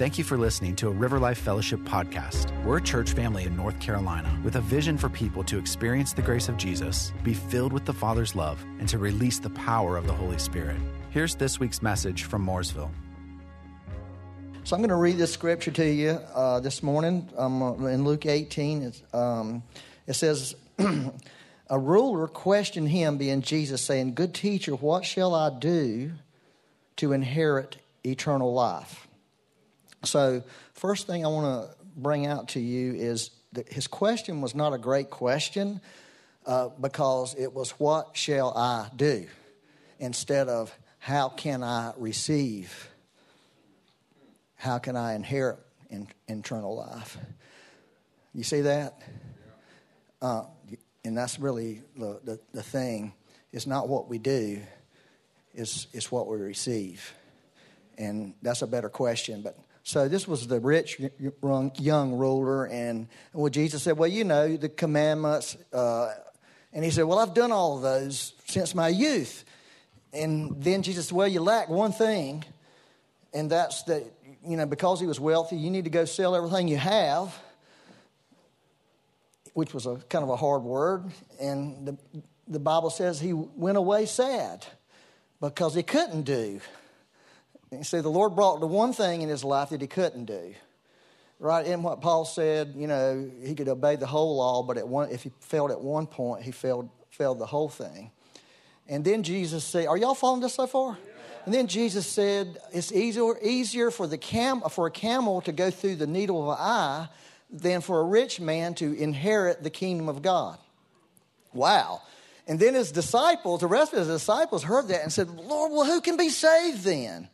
Thank you for listening to a River Life Fellowship podcast. We're a church family in North Carolina with a vision for people to experience the grace of Jesus, be filled with the Father's love, and to release the power of the Holy Spirit. Here's this week's message from Mooresville. So I'm going to read this scripture to you uh, this morning um, in Luke 18. Um, it says, A ruler questioned him, being Jesus, saying, Good teacher, what shall I do to inherit eternal life? So, first thing I want to bring out to you is that his question was not a great question uh, because it was, What shall I do? instead of, How can I receive? How can I inherit in, eternal life? You see that? Uh, and that's really the, the, the thing. It's not what we do, it's, it's what we receive. And that's a better question. But so this was the rich young ruler, and well, Jesus said, "Well, you know the commandments," uh, and he said, "Well, I've done all of those since my youth." And then Jesus said, "Well, you lack one thing, and that's that you know because he was wealthy, you need to go sell everything you have." Which was a kind of a hard word, and the, the Bible says he went away sad because he couldn't do you see, the Lord brought the one thing in his life that he couldn't do. Right in what Paul said, you know, he could obey the whole law, but one, if he failed at one point, he failed, failed the whole thing. And then Jesus said, Are y'all following this so far? And then Jesus said, It's easier, easier for, the cam, for a camel to go through the needle of an eye than for a rich man to inherit the kingdom of God. Wow. And then his disciples, the rest of his disciples, heard that and said, Lord, well, who can be saved then?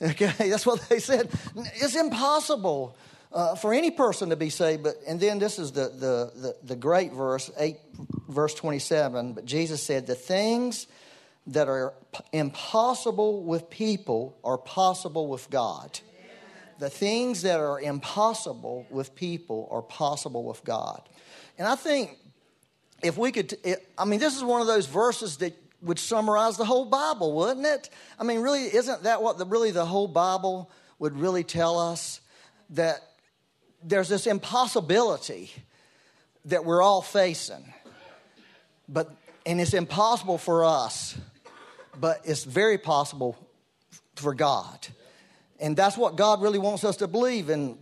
Okay, that's what they said. It's impossible uh, for any person to be saved. But and then this is the, the the the great verse eight, verse twenty seven. But Jesus said, "The things that are impossible with people are possible with God." The things that are impossible with people are possible with God. And I think if we could, I mean, this is one of those verses that would summarize the whole Bible, wouldn't it? I mean, really, isn't that what the, really the whole Bible would really tell us? That there's this impossibility that we're all facing. But, and it's impossible for us, but it's very possible for God. And that's what God really wants us to believe. And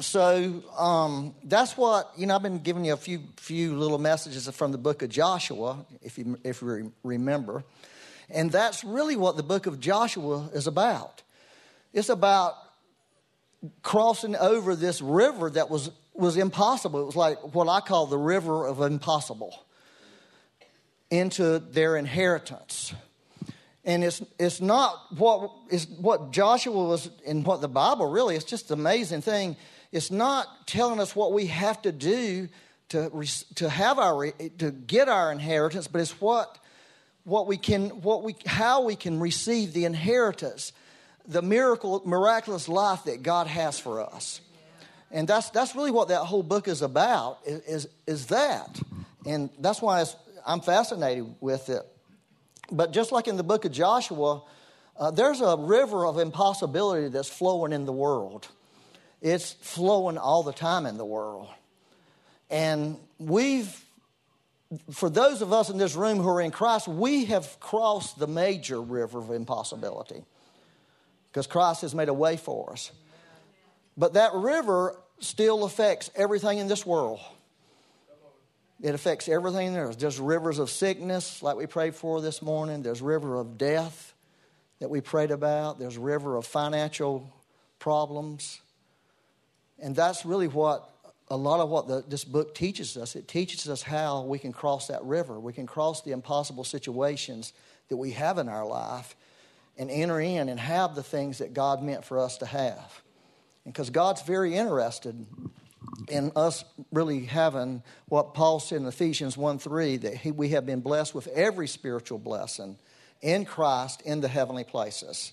so um, that's what you know. I've been giving you a few few little messages from the book of Joshua, if you if you remember, and that's really what the book of Joshua is about. It's about crossing over this river that was was impossible. It was like what I call the river of impossible into their inheritance. And it's, it's not what, is what Joshua was in what the Bible really, it's just an amazing thing it's not telling us what we have to do to, to have our to get our inheritance, but it's what what we can what we how we can receive the inheritance, the miracle miraculous life that God has for us. And that's that's really what that whole book is about is is, that. And that's why I'm fascinated with it. But just like in the book of Joshua, uh, there's a river of impossibility that's flowing in the world. It's flowing all the time in the world. And we've, for those of us in this room who are in Christ, we have crossed the major river of impossibility because Christ has made a way for us. But that river still affects everything in this world. It affects everything there. There's rivers of sickness, like we prayed for this morning. There's river of death that we prayed about. There's river of financial problems. And that's really what a lot of what the, this book teaches us. It teaches us how we can cross that river. We can cross the impossible situations that we have in our life and enter in and have the things that God meant for us to have. Because God's very interested in us really having what Paul said in Ephesians 1 3 that he, we have been blessed with every spiritual blessing in Christ in the heavenly places.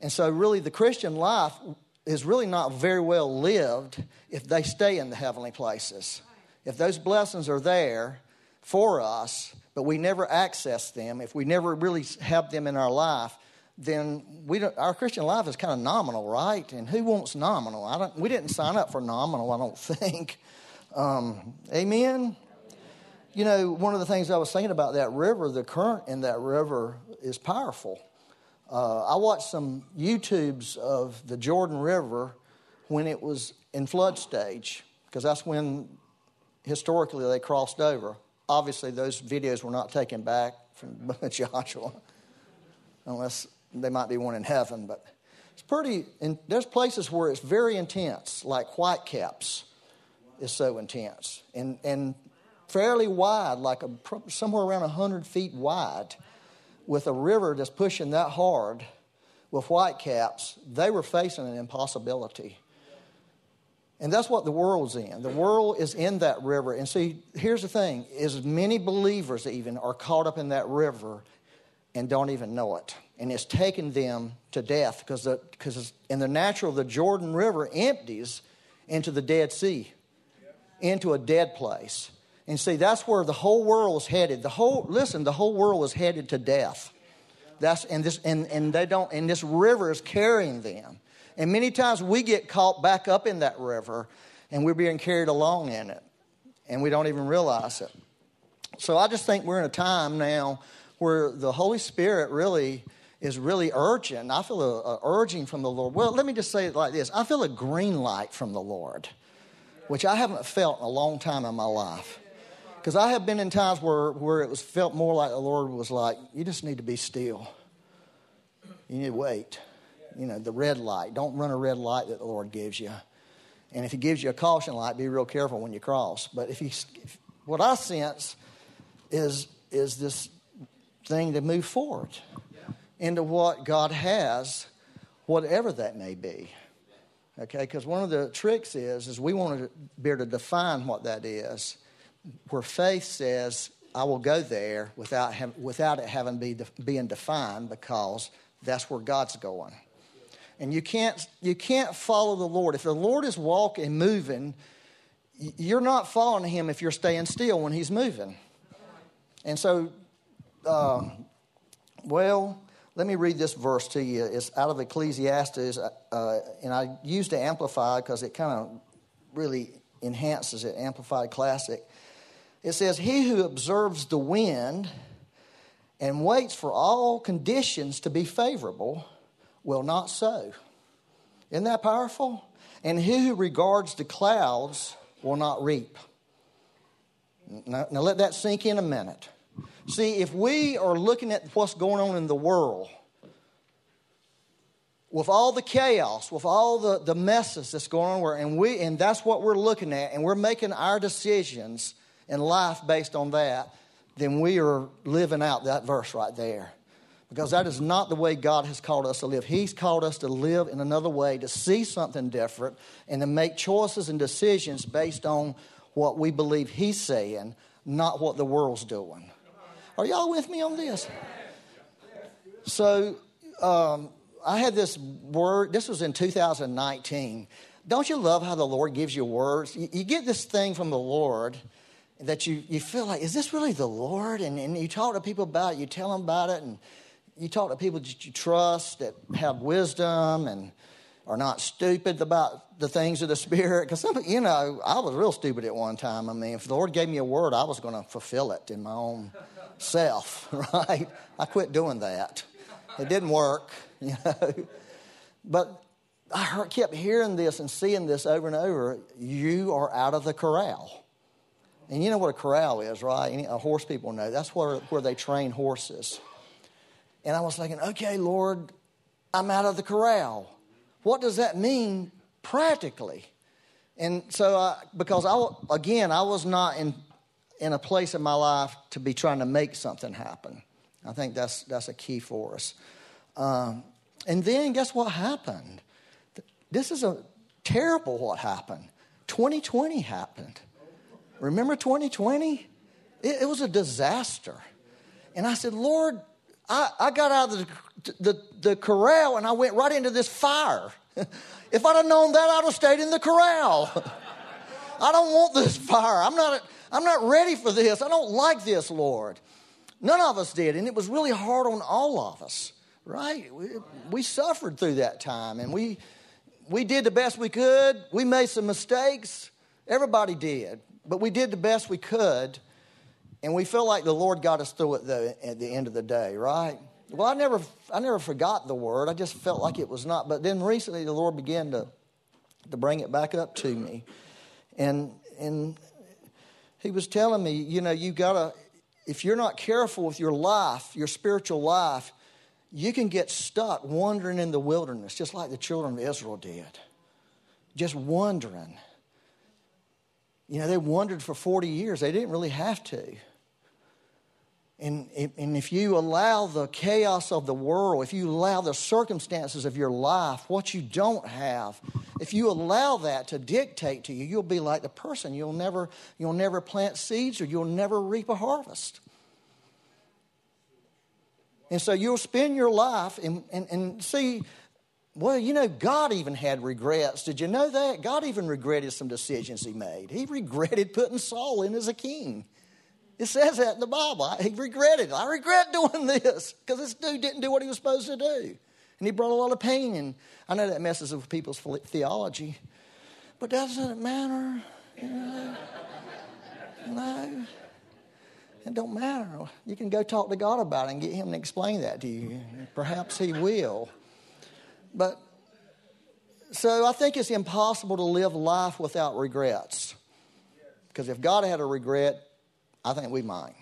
And so, really, the Christian life is really not very well lived if they stay in the heavenly places. If those blessings are there for us, but we never access them, if we never really have them in our life, then we don't, our Christian life is kind of nominal, right? And who wants nominal? I don't, we didn't sign up for nominal, I don't think. Um, amen? You know, one of the things I was thinking about that river, the current in that river is powerful. Uh, I watched some YouTubes of the Jordan River when it was in flood stage, because that's when historically they crossed over. Obviously, those videos were not taken back from Joshua, unless they might be one in heaven. But it's pretty, and there's places where it's very intense, like Whitecaps is so intense, and, and fairly wide, like a, somewhere around 100 feet wide, with a river that's pushing that hard with Whitecaps, they were facing an impossibility. And that's what the world's in. The world is in that river. And see, here's the thing is many believers even are caught up in that river and don't even know it. And it's taken them to death because because in the natural, the Jordan River empties into the Dead Sea, into a dead place. And see, that's where the whole world is headed. The whole listen, the whole world is headed to death. That's and this and, and they don't and this river is carrying them. And many times we get caught back up in that river and we're being carried along in it. And we don't even realize it. So I just think we're in a time now where the Holy Spirit really is really urgent. I feel a, a, urging from the Lord. Well, let me just say it like this I feel a green light from the Lord, which I haven't felt in a long time in my life. Because I have been in times where, where it was felt more like the Lord was like, you just need to be still. You need to wait you know, the red light. Don't run a red light that the Lord gives you. And if He gives you a caution light, be real careful when you cross. But if He, if, what I sense is is this thing to move forward into what God has, whatever that may be. Okay, because one of the tricks is is we want to be able to define what that is, where faith says, "I will go there without without it having be being defined," because that's where God's going. And you can't, you can't follow the Lord. If the Lord is walking, moving, you're not following him if you're staying still when he's moving. And so, uh, well, let me read this verse to you. It's out of Ecclesiastes, uh, and I used to Amplified because it kind of really enhances it, Amplified Classic. It says, He who observes the wind and waits for all conditions to be favorable will not sow. Isn't that powerful? And he who regards the clouds will not reap. Now, now, let that sink in a minute. See, if we are looking at what's going on in the world, with all the chaos, with all the, the messes that's going on, and, we, and that's what we're looking at, and we're making our decisions in life based on that, then we are living out that verse right there because that is not the way God has called us to live. He's called us to live in another way, to see something different, and to make choices and decisions based on what we believe He's saying, not what the world's doing. Are y'all with me on this? So, um, I had this word, this was in 2019. Don't you love how the Lord gives you words? You, you get this thing from the Lord that you, you feel like, is this really the Lord? And, and you talk to people about it, you tell them about it, and you talk to people that you trust that have wisdom and are not stupid about the things of the Spirit. Because, some you know, I was real stupid at one time. I mean, if the Lord gave me a word, I was going to fulfill it in my own self, right? I quit doing that. It didn't work, you know. But I kept hearing this and seeing this over and over. You are out of the corral. And you know what a corral is, right? Any, horse people know. That's where, where they train horses. And I was thinking, okay, Lord, I'm out of the corral. What does that mean practically? And so, because I, again, I was not in, in a place in my life to be trying to make something happen. I think that's, that's a key for us. Um, and then guess what happened? This is a terrible what happened. 2020 happened. Remember 2020? It, it was a disaster. And I said, Lord, I, I got out of the, the, the corral and I went right into this fire. if I'd have known that, I'd have stayed in the corral. I don't want this fire. I'm not, I'm not ready for this. I don't like this, Lord. None of us did, and it was really hard on all of us. right? We, we suffered through that time and we, we did the best we could. We made some mistakes. Everybody did. But we did the best we could. And we felt like the Lord got us through it though, at the end of the day, right? Well, I never, I never forgot the word. I just felt like it was not. But then recently the Lord began to, to bring it back up to me. And, and he was telling me, you know, you got to, if you're not careful with your life, your spiritual life, you can get stuck wandering in the wilderness, just like the children of Israel did. Just wandering. You know, they wandered for 40 years. They didn't really have to. And, and if you allow the chaos of the world, if you allow the circumstances of your life, what you don't have, if you allow that to dictate to you, you'll be like the person. You'll never, you'll never plant seeds or you'll never reap a harvest. And so you'll spend your life and, and, and see, well, you know, God even had regrets. Did you know that? God even regretted some decisions he made. He regretted putting Saul in as a king. It says that in the Bible. He regretted. I regret doing this because this dude didn't do what he was supposed to do. And he brought a lot of pain. And I know that messes with people's theology. But doesn't it matter? You know? no. It don't matter. You can go talk to God about it and get Him to explain that to you. Perhaps He will. But so I think it's impossible to live life without regrets. Because if God had a regret, I think we might.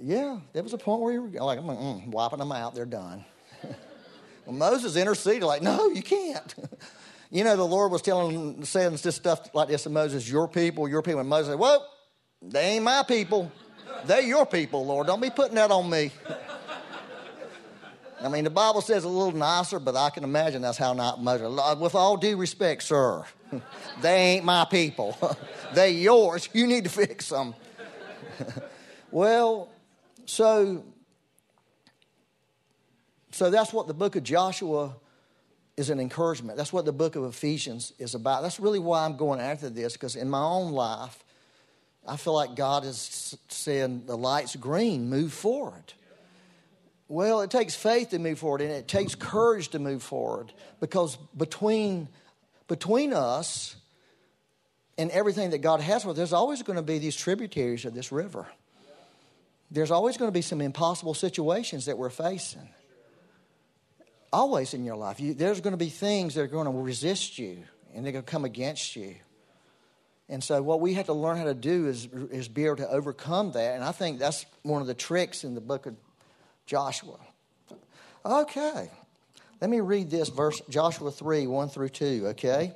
Yeah, there was a point where you were like, I'm mm, wiping them out, they're done. well, Moses interceded, like, no, you can't. you know, the Lord was telling, saying this stuff like this to Moses, your people, your people. And Moses said, well, they ain't my people. They're your people, Lord. Don't be putting that on me. I mean, the Bible says a little nicer, but I can imagine that's how not much. Uh, with all due respect, sir, they ain't my people. they yours. You need to fix them. well, so so that's what the book of Joshua is an encouragement. That's what the book of Ephesians is about. That's really why I'm going after this, because in my own life, I feel like God is saying the light's green, move forward. Well, it takes faith to move forward and it takes courage to move forward because between, between us and everything that God has for us, there's always going to be these tributaries of this river. There's always going to be some impossible situations that we're facing. Always in your life. You, there's going to be things that are going to resist you and they're going to come against you. And so, what we have to learn how to do is, is be able to overcome that. And I think that's one of the tricks in the book of Joshua. Okay, let me read this verse, Joshua 3 1 through 2, okay?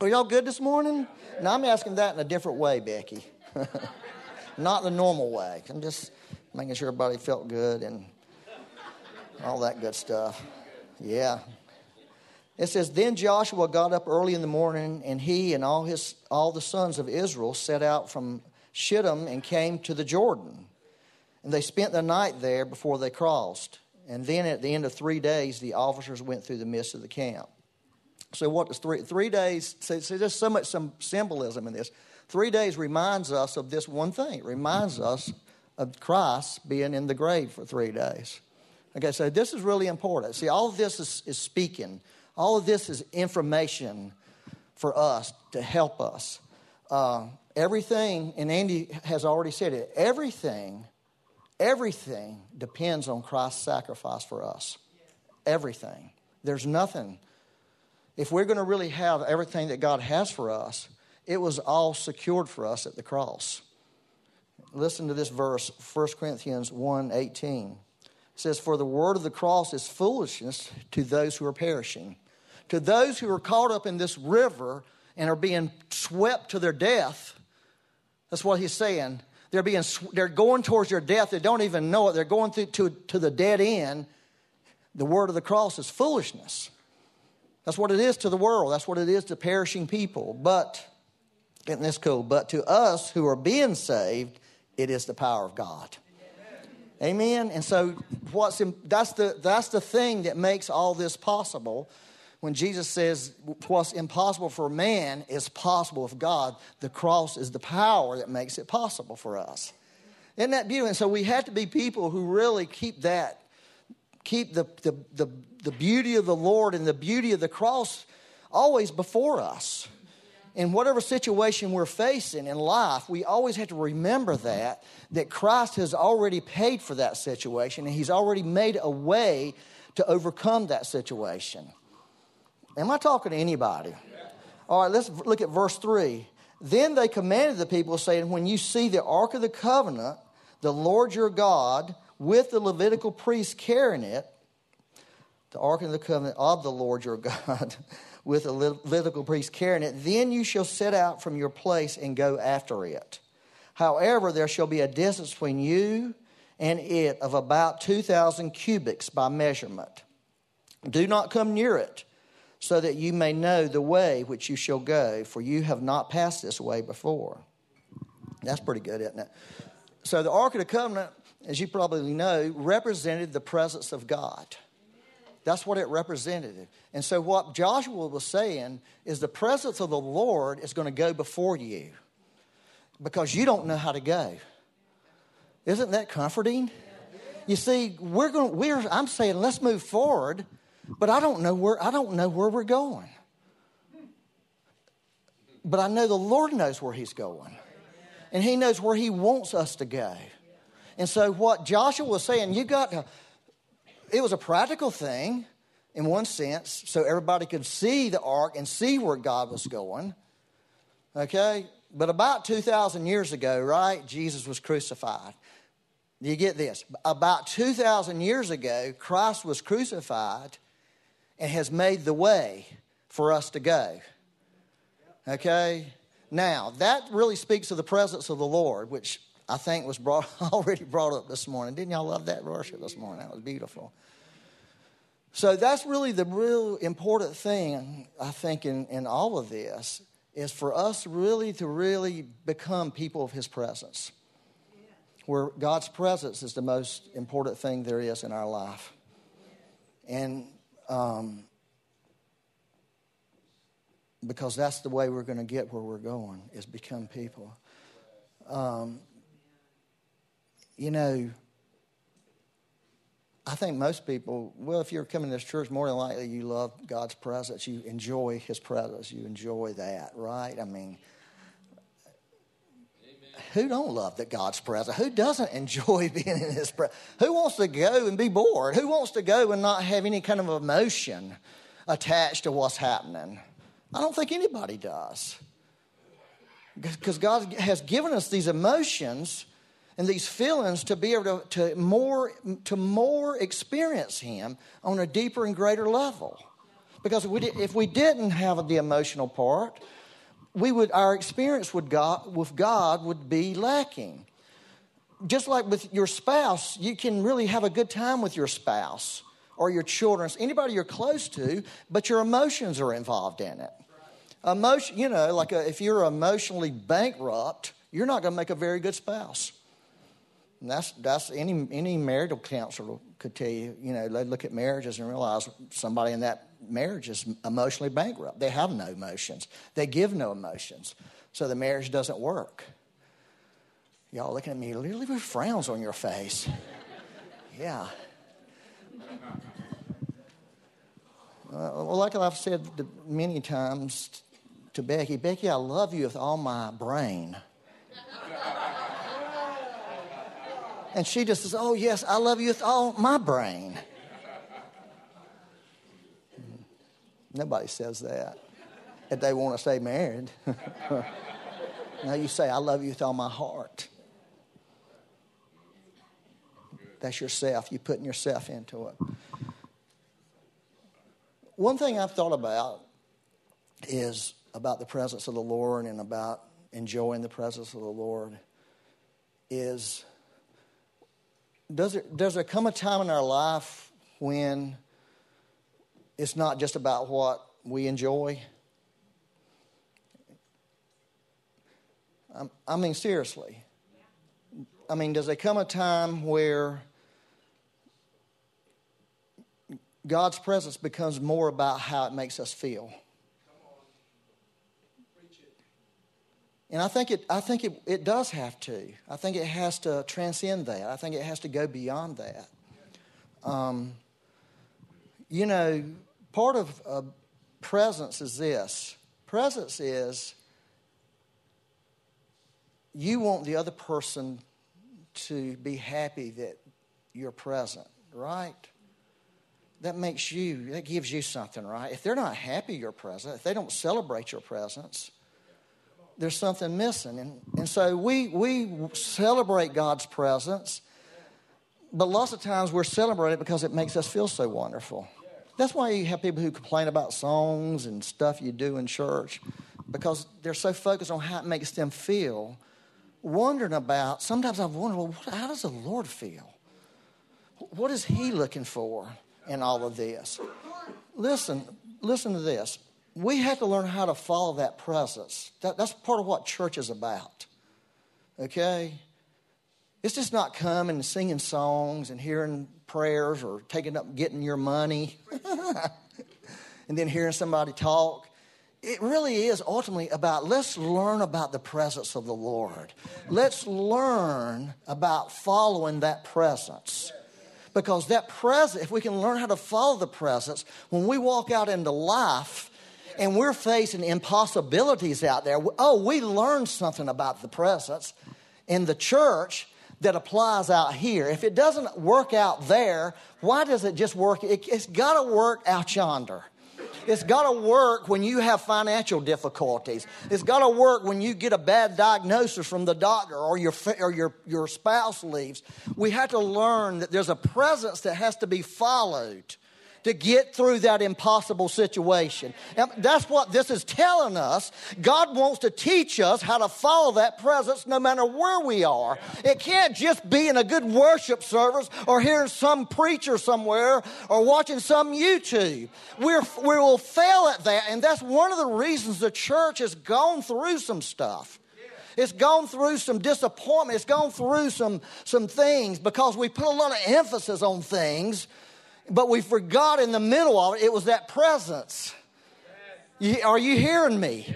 Are y'all good this morning? Now, I'm asking that in a different way, Becky. Not the normal way. I'm just making sure everybody felt good and all that good stuff. Yeah. It says, Then Joshua got up early in the morning, and he and all, his, all the sons of Israel set out from Shittim and came to the Jordan. And they spent the night there before they crossed. And then at the end of three days, the officers went through the midst of the camp. So, what does three, three days, so, there's so much some symbolism in this. Three days reminds us of this one thing. It reminds us of Christ being in the grave for three days. Okay, so this is really important. See, all of this is, is speaking all of this is information for us to help us. Uh, everything, and Andy has already said it, everything, everything depends on Christ's sacrifice for us. Everything. There's nothing. If we're going to really have everything that God has for us, it was all secured for us at the cross. Listen to this verse, 1 Corinthians 1 18. It says, For the word of the cross is foolishness to those who are perishing to those who are caught up in this river and are being swept to their death. That's what he's saying. They're, being, they're going towards their death. They don't even know it. They're going through to, to the dead end. The word of the cross is foolishness. That's what it is to the world. That's what it is to perishing people. But, isn't this cool? But to us who are being saved, it is the power of God. Amen. And so, what's in, that's the that's the thing that makes all this possible when Jesus says what's impossible for man is possible with God, the cross is the power that makes it possible for us. Isn't that beautiful? And so we have to be people who really keep that, keep the, the, the, the beauty of the Lord and the beauty of the cross always before us. In whatever situation we're facing in life, we always have to remember that, that Christ has already paid for that situation and He's already made a way to overcome that situation. Am I talking to anybody? All right, let's look at verse 3. Then they commanded the people, saying, When you see the ark of the covenant, the Lord your God, with the Levitical priests carrying it, the ark of the covenant of the Lord your God, with the Levitical priests carrying it, then you shall set out from your place and go after it. However, there shall be a distance between you and it of about 2,000 cubits by measurement. Do not come near it, so that you may know the way which you shall go, for you have not passed this way before. That's pretty good, isn't it? So, the Ark of the Covenant, as you probably know, represented the presence of God. That's what it represented. And so, what Joshua was saying is the presence of the Lord is going to go before you because you don't know how to go. Isn't that comforting? You see, we're going. We're. I'm saying, let's move forward, but I don't know where. I don't know where we're going. But I know the Lord knows where He's going, and He knows where He wants us to go. And so, what Joshua was saying, you got to. It was a practical thing, in one sense, so everybody could see the ark and see where God was going. Okay, but about 2,000 years ago, right, Jesus was crucified. You get this? About 2,000 years ago, Christ was crucified and has made the way for us to go. Okay? Now, that really speaks of the presence of the Lord, which I think was brought, already brought up this morning. Didn't y'all love that worship this morning? That was beautiful. So that's really the real important thing, I think, in, in all of this, is for us really to really become people of His presence where God's presence is the most important thing there is in our life. And um, because that's the way we're going to get where we're going is become people. Um, you know, I think most people, well, if you're coming to this church, more than likely you love God's presence. You enjoy His presence. You enjoy that, right? I mean, who don't love that God's presence? Who doesn't enjoy being in His presence? Who wants to go and be bored? Who wants to go and not have any kind of emotion attached to what's happening? I don't think anybody does. Because God has given us these emotions and these feelings to be able to, to, more, to more experience Him on a deeper and greater level. Because if we, if we didn't have the emotional part, we would our experience with God with God would be lacking. Just like with your spouse, you can really have a good time with your spouse or your children, anybody you're close to, but your emotions are involved in it. Emotion, you know, like a, if you're emotionally bankrupt, you're not going to make a very good spouse. And that's that's any any marital counselor could tell you. You know, they look at marriages and realize somebody in that marriage is emotionally bankrupt. They have no emotions. They give no emotions. So the marriage doesn't work. Y'all looking at me literally with frowns on your face. Yeah. Well, like I've said many times to Becky, Becky, I love you with all my brain. and she just says, Oh, yes, I love you with all my brain. Nobody says that. If they want to stay married. now you say, I love you with all my heart. That's yourself. You're putting yourself into it. One thing I've thought about is about the presence of the Lord and about enjoying the presence of the Lord is does there, does there come a time in our life when it's not just about what we enjoy. I mean, seriously. I mean, does there come a time where God's presence becomes more about how it makes us feel? And I think, it, I think it, it does have to. I think it has to transcend that. I think it has to go beyond that. Um, you know, part of uh, presence is this presence is you want the other person to be happy that you're present, right? That makes you, that gives you something, right? If they're not happy you're present, if they don't celebrate your presence, there's something missing. And, and so we, we celebrate God's presence, but lots of times we're celebrating because it makes us feel so wonderful. That's why you have people who complain about songs and stuff you do in church because they're so focused on how it makes them feel, wondering about. Sometimes I've wondered, well, how does the Lord feel? What is He looking for in all of this? Listen, listen to this we have to learn how to follow that presence. That, that's part of what church is about. Okay? It's just not coming and singing songs and hearing prayers or taking up getting your money and then hearing somebody talk. It really is ultimately about let's learn about the presence of the Lord. Let's learn about following that presence. Because that presence, if we can learn how to follow the presence, when we walk out into life, and we're facing impossibilities out there. Oh, we learned something about the presence in the church that applies out here. If it doesn't work out there, why does it just work? It, has got to work out yonder. It's got to work when you have financial difficulties. It's got to work when you get a bad diagnosis from the doctor or your, or your, your spouse leaves. We have to learn that there's a presence that has to be followed to get through that impossible situation. And that's what this is telling us. God wants to teach us how to follow that presence no matter where we are. It can't just be in a good worship service or hearing some preacher somewhere or watching some YouTube. We're, we will fail at that, and that's one of the reasons the church has gone through some stuff. It's gone through some disappointment. It's gone through some, some things because we put a lot of emphasis on things but we forgot in the middle of it, it was that presence. You, are you hearing me?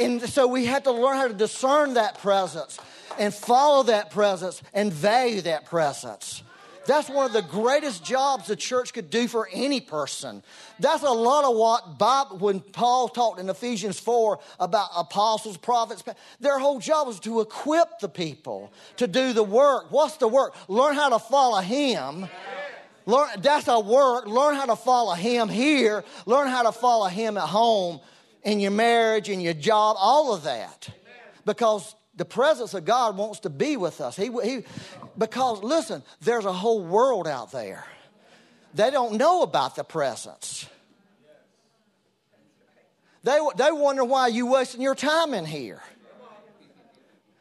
And so we had to learn how to discern that presence and follow that presence and value that presence. That's one of the greatest jobs the church could do for any person. That's a lot of what Bob, when Paul talked in Ephesians 4 about apostles, prophets, their whole job was to equip the people to do the work. What's the work? Learn how to follow Him Learn, that's our work. Learn how to follow Him here. Learn how to follow Him at home, in your marriage, in your job, all of that. Because the presence of God wants to be with us. He, he, because, listen, there's a whole world out there. They don't know about the presence. They, they wonder why you wasting your time in here.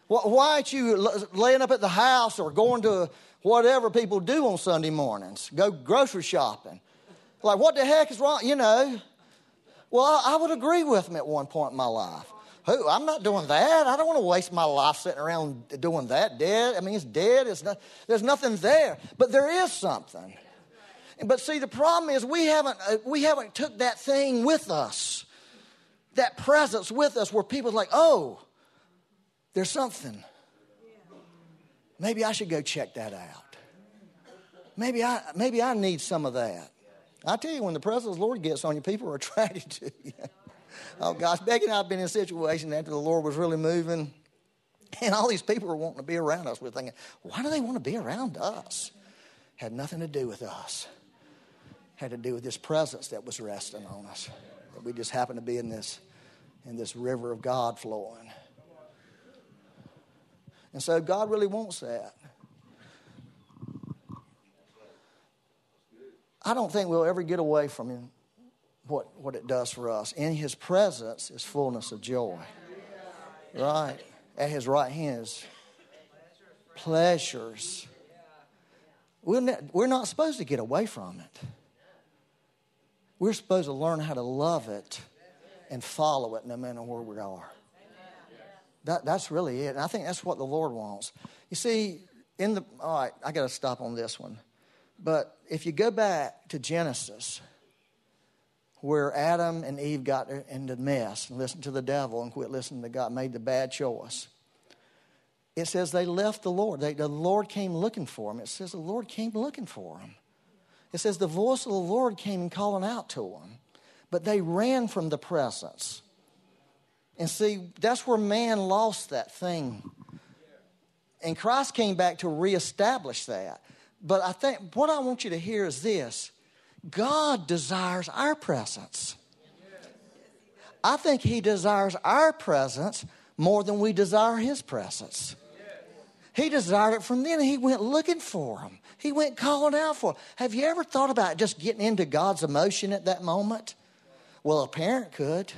Why aren't you laying up at the house or going to whatever people do on Sunday mornings, go grocery shopping. Like, what the heck is wrong? You know. Well, I, I would agree with them at one point in my life. Who? I'm not doing that. I don't want to waste my life sitting around doing that. Dead. I mean, it's dead. It's not, there's nothing there. But there is something. But see, the problem is we haven't uh, we haven't took that thing with us, that presence with us, where people's like, oh, there's something. Maybe I should go check that out. Maybe I, maybe I need some of that. I tell you, when the presence of the Lord gets on you, people are attracted to you. oh gosh, Becky and I have been in a situation after the Lord was really moving, and all these people were wanting to be around us. We're thinking, why do they want to be around us? Had nothing to do with us. Had to do with this presence that was resting on us. That we just happened to be in this in this river of God flowing. And so God really wants that. I don't think we'll ever get away from him, what, what it does for us. In his presence is fullness of joy. Right? At his right hand is pleasures. We're not, we're not supposed to get away from it. We're supposed to learn how to love it and follow it no matter where we are. That, that's really it. And I think that's what the Lord wants. You see, in the, all right, I got to stop on this one. But if you go back to Genesis, where Adam and Eve got into the mess and listened to the devil and quit listening to God, made the bad choice. It says they left the Lord. They, the Lord came looking for them. It says the Lord came looking for them. It says the voice of the Lord came calling out to them, but they ran from the presence. And see, that's where man lost that thing. And Christ came back to reestablish that. But I think what I want you to hear is this God desires our presence. I think He desires our presence more than we desire His presence. He desired it from then, He went looking for Him. He went calling out for Him. Have you ever thought about just getting into God's emotion at that moment? Well, a parent could.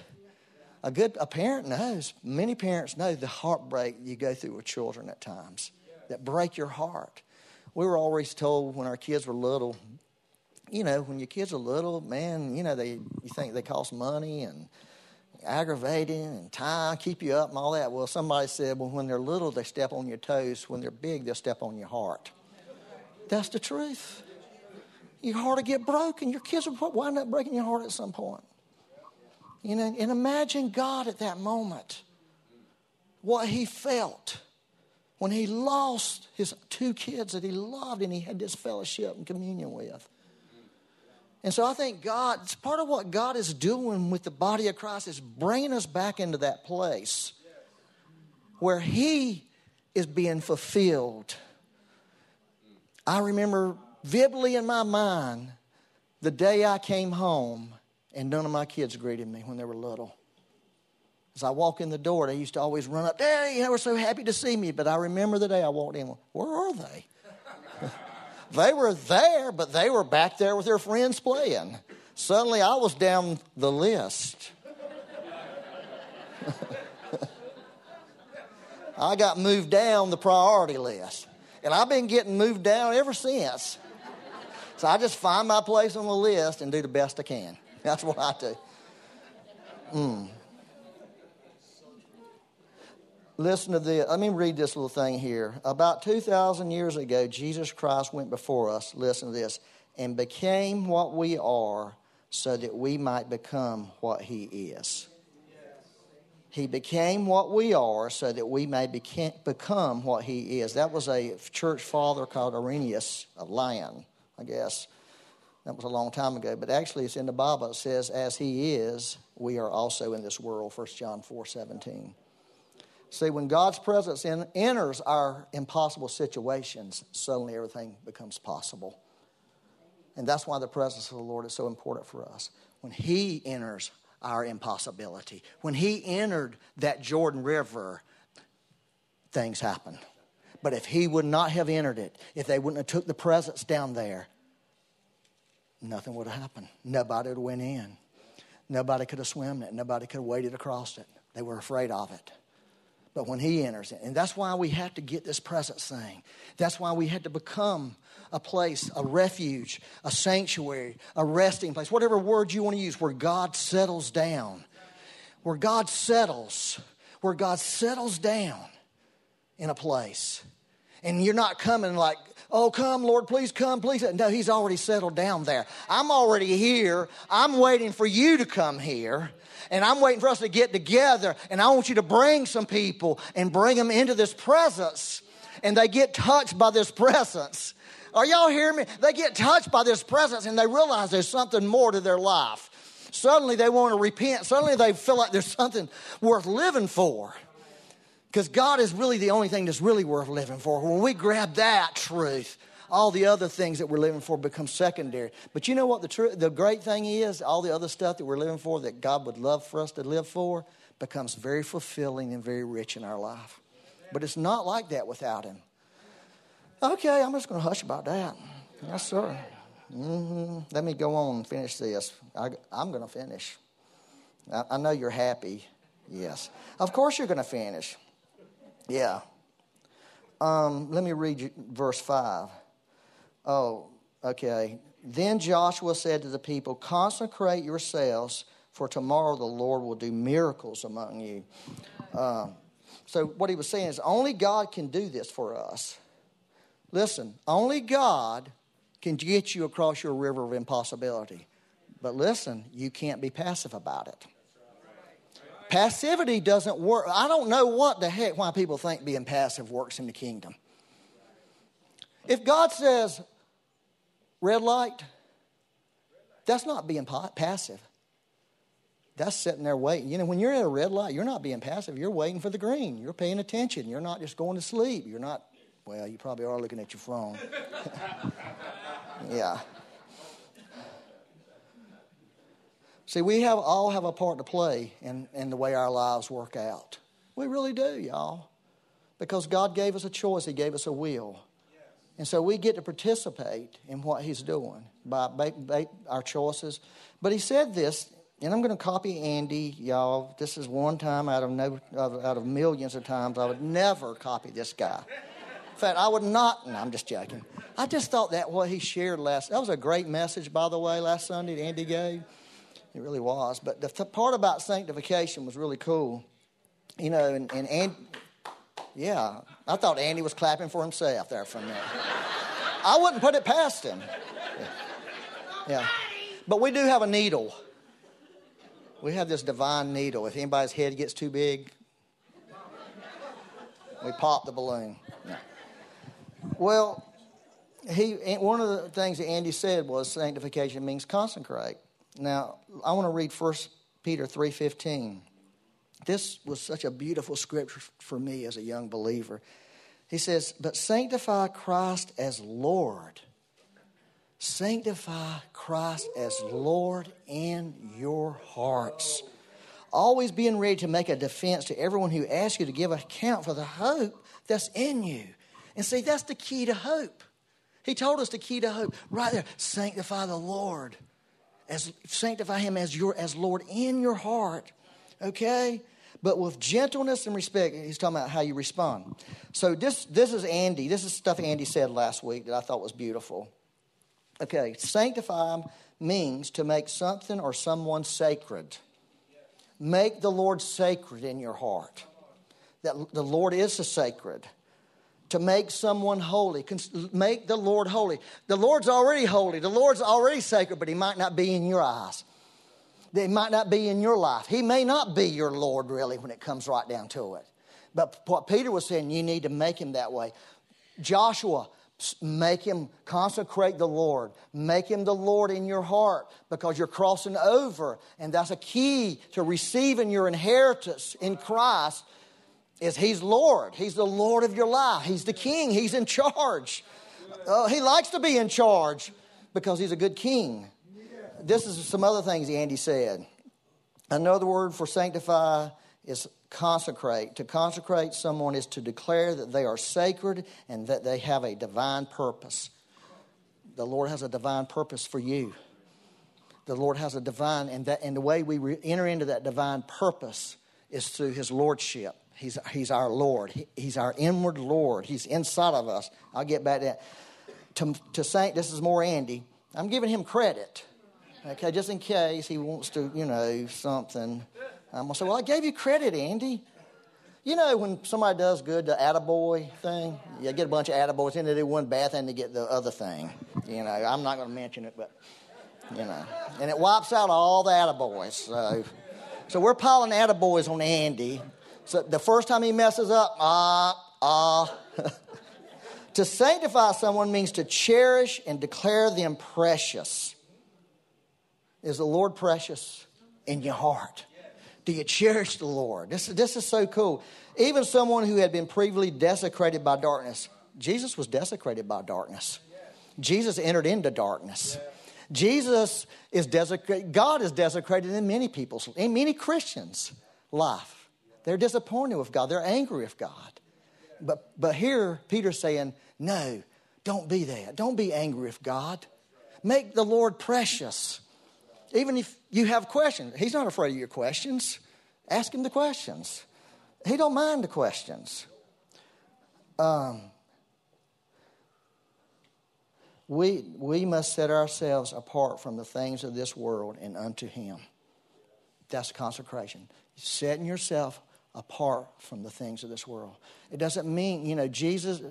A good a parent knows. Many parents know the heartbreak you go through with children at times that break your heart. We were always told when our kids were little, you know, when your kids are little, man, you know, they you think they cost money and aggravating and time, keep you up and all that. Well, somebody said, well, when they're little, they step on your toes. When they're big, they'll step on your heart. That's the truth. Your heart will get broken. Your kids will wind up breaking your heart at some point. You know, and imagine God at that moment, what he felt when he lost his two kids that he loved and he had this fellowship and communion with. And so I think God, it's part of what God is doing with the body of Christ is bringing us back into that place where He is being fulfilled. I remember vividly in my mind the day I came home and none of my kids greeted me when they were little. As I walk in the door, they used to always run up, Daddy, they were so happy to see me. But I remember the day I walked in, where are they? They were there, but they were back there with their friends playing. Suddenly I was down the list. I got moved down the priority list. And I've been getting moved down ever since. So I just find my place on the list and do the best I can. That's what I do. Mm. Listen to this. Let me read this little thing here. About 2,000 years ago, Jesus Christ went before us, listen to this, and became what we are so that we might become what he is. He became what we are so that we may become what he is. That was a church father called Irenaeus, a lion, I guess. That was a long time ago. But actually, it's in the Bible. It says, As he is, we are also in this world, 1 John 4 17. See, when God's presence in, enters our impossible situations, suddenly everything becomes possible. And that's why the presence of the Lord is so important for us. When He enters our impossibility, when He entered that Jordan River, things happen. But if He would not have entered it, if they wouldn't have took the presence down there, nothing would have happened. Nobody would have went in. Nobody could have swum it. Nobody could have waded across it. They were afraid of it but when he enters it. And that's why we have to get this presence thing. That's why we had to become a place, a refuge, a sanctuary, a resting place, whatever word you want to use, where God settles down. Where God settles, where God settles down in a place. And you're not coming like, oh, come, Lord, please come, please. No, He's already settled down there. I'm already here. I'm waiting for you to come here and I'm waiting for us to get together. And I want you to bring some people and bring them into this presence. And they get touched by this presence. Are y'all hearing me? They get touched by this presence and they realize there's something more to their life. Suddenly they want to repent. Suddenly they feel like there's something worth living for. Because God is really the only thing that's really worth living for. When we grab that truth, all the other things that we're living for become secondary. But you know what the, tr- the great thing is? All the other stuff that we're living for that God would love for us to live for becomes very fulfilling and very rich in our life. But it's not like that without Him. Okay, I'm just going to hush about that. Yes, sir. Mm-hmm. Let me go on and finish this. I, am going to finish. I, I know you're happy. Yes. Of course you're going to finish. Yeah. Um, let me read verse 5. Oh, okay. Then Joshua said to the people, Consecrate yourselves, for tomorrow the Lord will do miracles among you. Um, so, what he was saying is, only God can do this for us. Listen, only God can get you across your river of impossibility. But listen, you can't be passive about it. Passivity doesn't work. I don't know what the heck why people think being passive works in the kingdom. If God says red light, that's not being passive. That's sitting there waiting. You know, when you're at a red light, you're not being passive. You're waiting for the green. You're paying attention. You're not just going to sleep. You're not, well, you probably are looking at your phone. yeah. See, we have all have a part to play in, in the way our lives work out. We really do, y'all. Because God gave us a choice, He gave us a will. And so we get to participate in what He's doing by, by, by our choices. But He said this, and I'm going to copy Andy, y'all. This is one time out of, no, out of millions of times I would never copy this guy. In fact, I would not. No, I'm just joking. I just thought that what he shared last. That was a great message, by the way, last Sunday that Andy gave. It really was. But the th- part about sanctification was really cool. You know, and, and, yeah, I thought Andy was clapping for himself there for a minute. I wouldn't put it past him. Yeah. yeah. But we do have a needle. We have this divine needle. If anybody's head gets too big, we pop the balloon. Yeah. Well, he one of the things that Andy said was sanctification means consecrate. Now, I want to read 1 Peter 3:15. This was such a beautiful scripture for me as a young believer. He says, "But sanctify Christ as Lord. Sanctify Christ as Lord in your hearts." Always being ready to make a defense to everyone who asks you to give account for the hope that's in you. And see, that's the key to hope. He told us the key to hope right there sanctify the Lord as sanctify him as your as Lord in your heart. Okay? But with gentleness and respect, he's talking about how you respond. So this this is Andy. This is stuff Andy said last week that I thought was beautiful. Okay, sanctify means to make something or someone sacred. Make the Lord sacred in your heart. That the Lord is a sacred to make someone holy. Make the Lord holy. The Lord's already holy. The Lord's already sacred, but He might not be in your eyes. He might not be in your life. He may not be your Lord, really, when it comes right down to it. But what Peter was saying, you need to make Him that way. Joshua, make Him consecrate the Lord. Make Him the Lord in your heart because you're crossing over. And that's a key to receiving your inheritance in Christ is He's Lord. He's the Lord of your life. He's the King. He's in charge. Uh, he likes to be in charge because He's a good King. This is some other things Andy said. Another word for sanctify is consecrate. To consecrate someone is to declare that they are sacred and that they have a divine purpose. The Lord has a divine purpose for you. The Lord has a divine, and, that, and the way we re- enter into that divine purpose is through His Lordship. He's, he's our Lord. He, he's our inward Lord. He's inside of us. I'll get back to that. To, to Saint, this is more Andy. I'm giving him credit. Okay, just in case he wants to, you know, something. I'm going to say, well, I gave you credit, Andy. You know, when somebody does good, the attaboy thing, you get a bunch of attaboys, and they do one bad thing to get the other thing. You know, I'm not going to mention it, but, you know. And it wipes out all the attaboys. So, so we're piling attaboys on Andy. So the first time he messes up, ah, ah. to sanctify someone means to cherish and declare them precious. Is the Lord precious in your heart? Do you cherish the Lord? This, this is so cool. Even someone who had been previously desecrated by darkness, Jesus was desecrated by darkness. Jesus entered into darkness. Jesus is desecrated, God is desecrated in many people's, in many Christians' life. They're disappointed with God. They're angry with God. But, but here, Peter's saying, no, don't be that. Don't be angry with God. Make the Lord precious. Even if you have questions, He's not afraid of your questions. Ask Him the questions. He don't mind the questions. Um, we, we must set ourselves apart from the things of this world and unto Him. That's consecration. Setting yourself apart from the things of this world. It doesn't mean, you know, Jesus,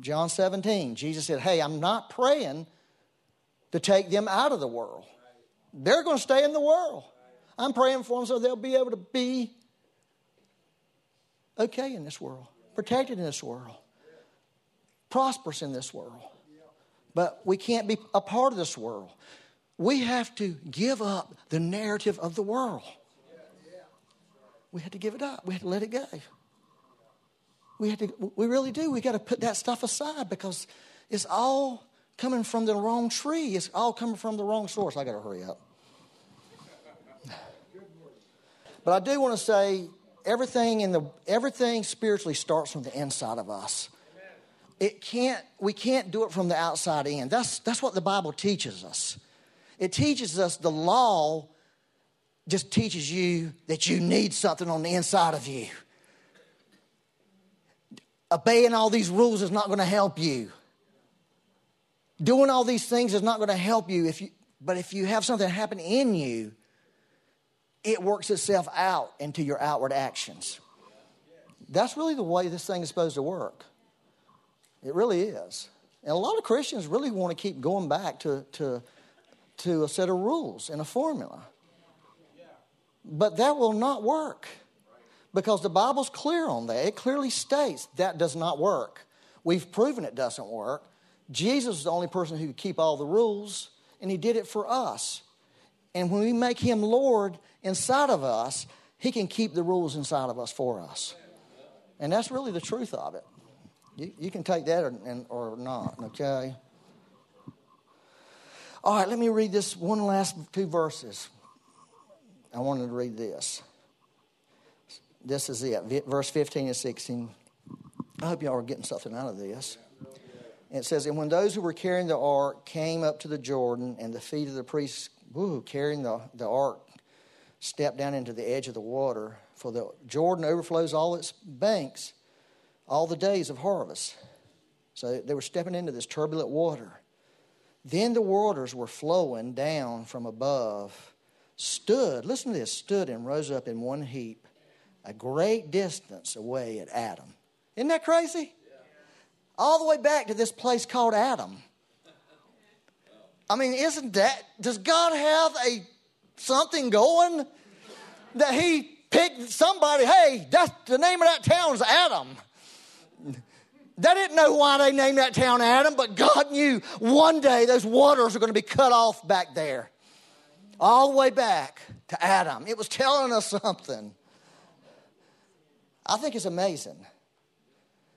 John 17, Jesus said, Hey, I'm not praying to take them out of the world. They're going to stay in the world. I'm praying for them so they'll be able to be okay in this world, protected in this world, prosperous in this world. But we can't be a part of this world. We have to give up the narrative of the world. We had to give it up. We had to let it go. We have to. We really do. We got to put that stuff aside because it's all coming from the wrong tree. It's all coming from the wrong source. I got to hurry up. But I do want to say everything in the everything spiritually starts from the inside of us. It can't we can't do it from the outside in. That's that's what the Bible teaches us. It teaches us the law just teaches you that you need something on the inside of you. Obeying all these rules is not going to help you. Doing all these things is not going to help you if you but if you have something happen in you, it works itself out into your outward actions. That's really the way this thing is supposed to work. It really is. And a lot of Christians really want to keep going back to, to, to a set of rules and a formula. But that will not work because the Bible's clear on that. It clearly states that does not work. We've proven it doesn't work. Jesus is the only person who could keep all the rules, and he did it for us. And when we make him Lord inside of us, he can keep the rules inside of us for us. And that's really the truth of it. You, you can take that or, or not, okay? All right, let me read this one last two verses. I wanted to read this. This is it, verse 15 and 16. I hope y'all are getting something out of this. It says, And when those who were carrying the ark came up to the Jordan, and the feet of the priests woo, carrying the, the ark stepped down into the edge of the water, for the Jordan overflows all its banks all the days of harvest. So they were stepping into this turbulent water. Then the waters were flowing down from above, stood, listen to this, stood and rose up in one heap, a great distance away at Adam. Isn't that crazy? all the way back to this place called Adam. I mean, isn't that, does God have a something going that He picked somebody? Hey, that's the name of that town is Adam. They didn't know why they named that town Adam, but God knew one day those waters are going to be cut off back there. All the way back to Adam. It was telling us something. I think it's amazing.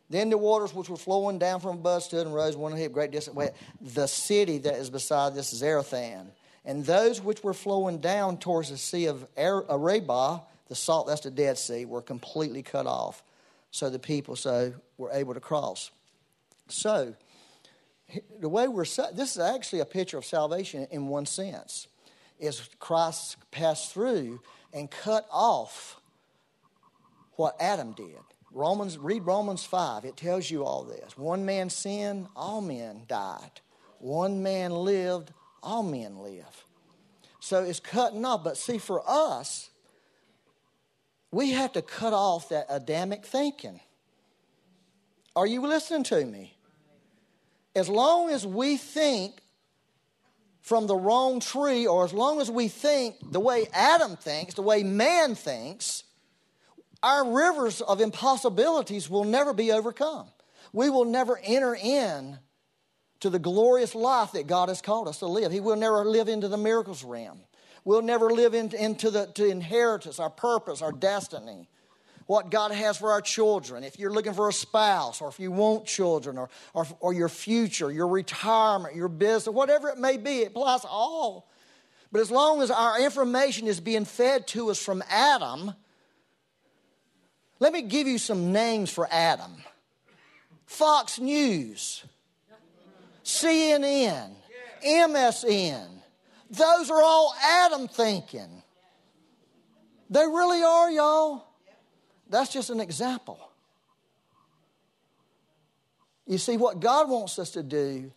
Then the waters which were flowing down from above stood and rose one heap great distance away. The city that is beside this is Zarethan. And those which were flowing down towards the sea of Arabah, the salt, that's the Dead Sea, were completely cut off. So the people so were able to cross. So the way we're this is actually a picture of salvation in one sense. Is Christ passed through and cut off what Adam did. Romans, read Romans 5. It tells you all this. One man sinned, all men died. One man lived, all men live. So it's cutting off. But see, for us, we have to cut off that Adamic thinking. Are you listening to me? As long as we think from the wrong tree, or as long as we think the way Adam thinks, the way man thinks, our rivers of impossibilities will never be overcome. We will never enter in to the glorious life that God has called us to live. He will never live into the miracles realm. We'll never live into, into the to inheritance, our purpose, our destiny, what God has for our children. If you're looking for a spouse, or if you want children, or, or, or your future, your retirement, your business, whatever it may be, it applies all. But as long as our information is being fed to us from Adam, let me give you some names for Adam Fox News, CNN, MSN. Those are all Adam thinking. They really are, y'all. That's just an example. You see, what God wants us to do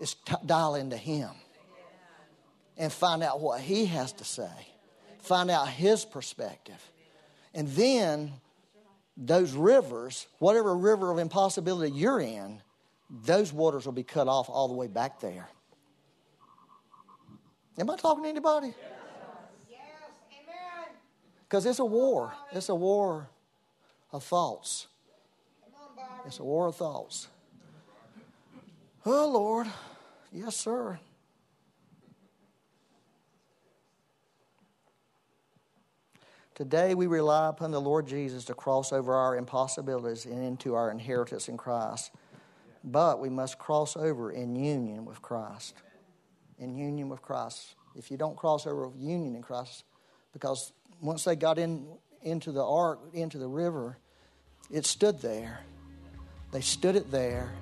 is t- dial into Him and find out what He has to say, find out His perspective. And then those rivers, whatever river of impossibility you're in, those waters will be cut off all the way back there. Am I talking to anybody? Yes, amen. Because it's a war. It's a war of thoughts. It's a war of thoughts. Oh, Lord. Yes, sir. Today we rely upon the Lord Jesus to cross over our impossibilities and into our inheritance in Christ. But we must cross over in union with Christ. In union with Christ. If you don't cross over with union in Christ, because once they got in into the ark, into the river, it stood there. They stood it there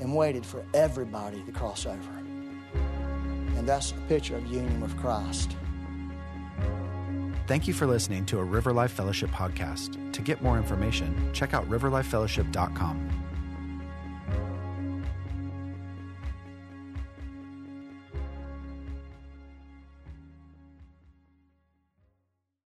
and waited for everybody to cross over. And that's a picture of union with Christ. Thank you for listening to a River Life Fellowship podcast. To get more information, check out riverlifefellowship.com.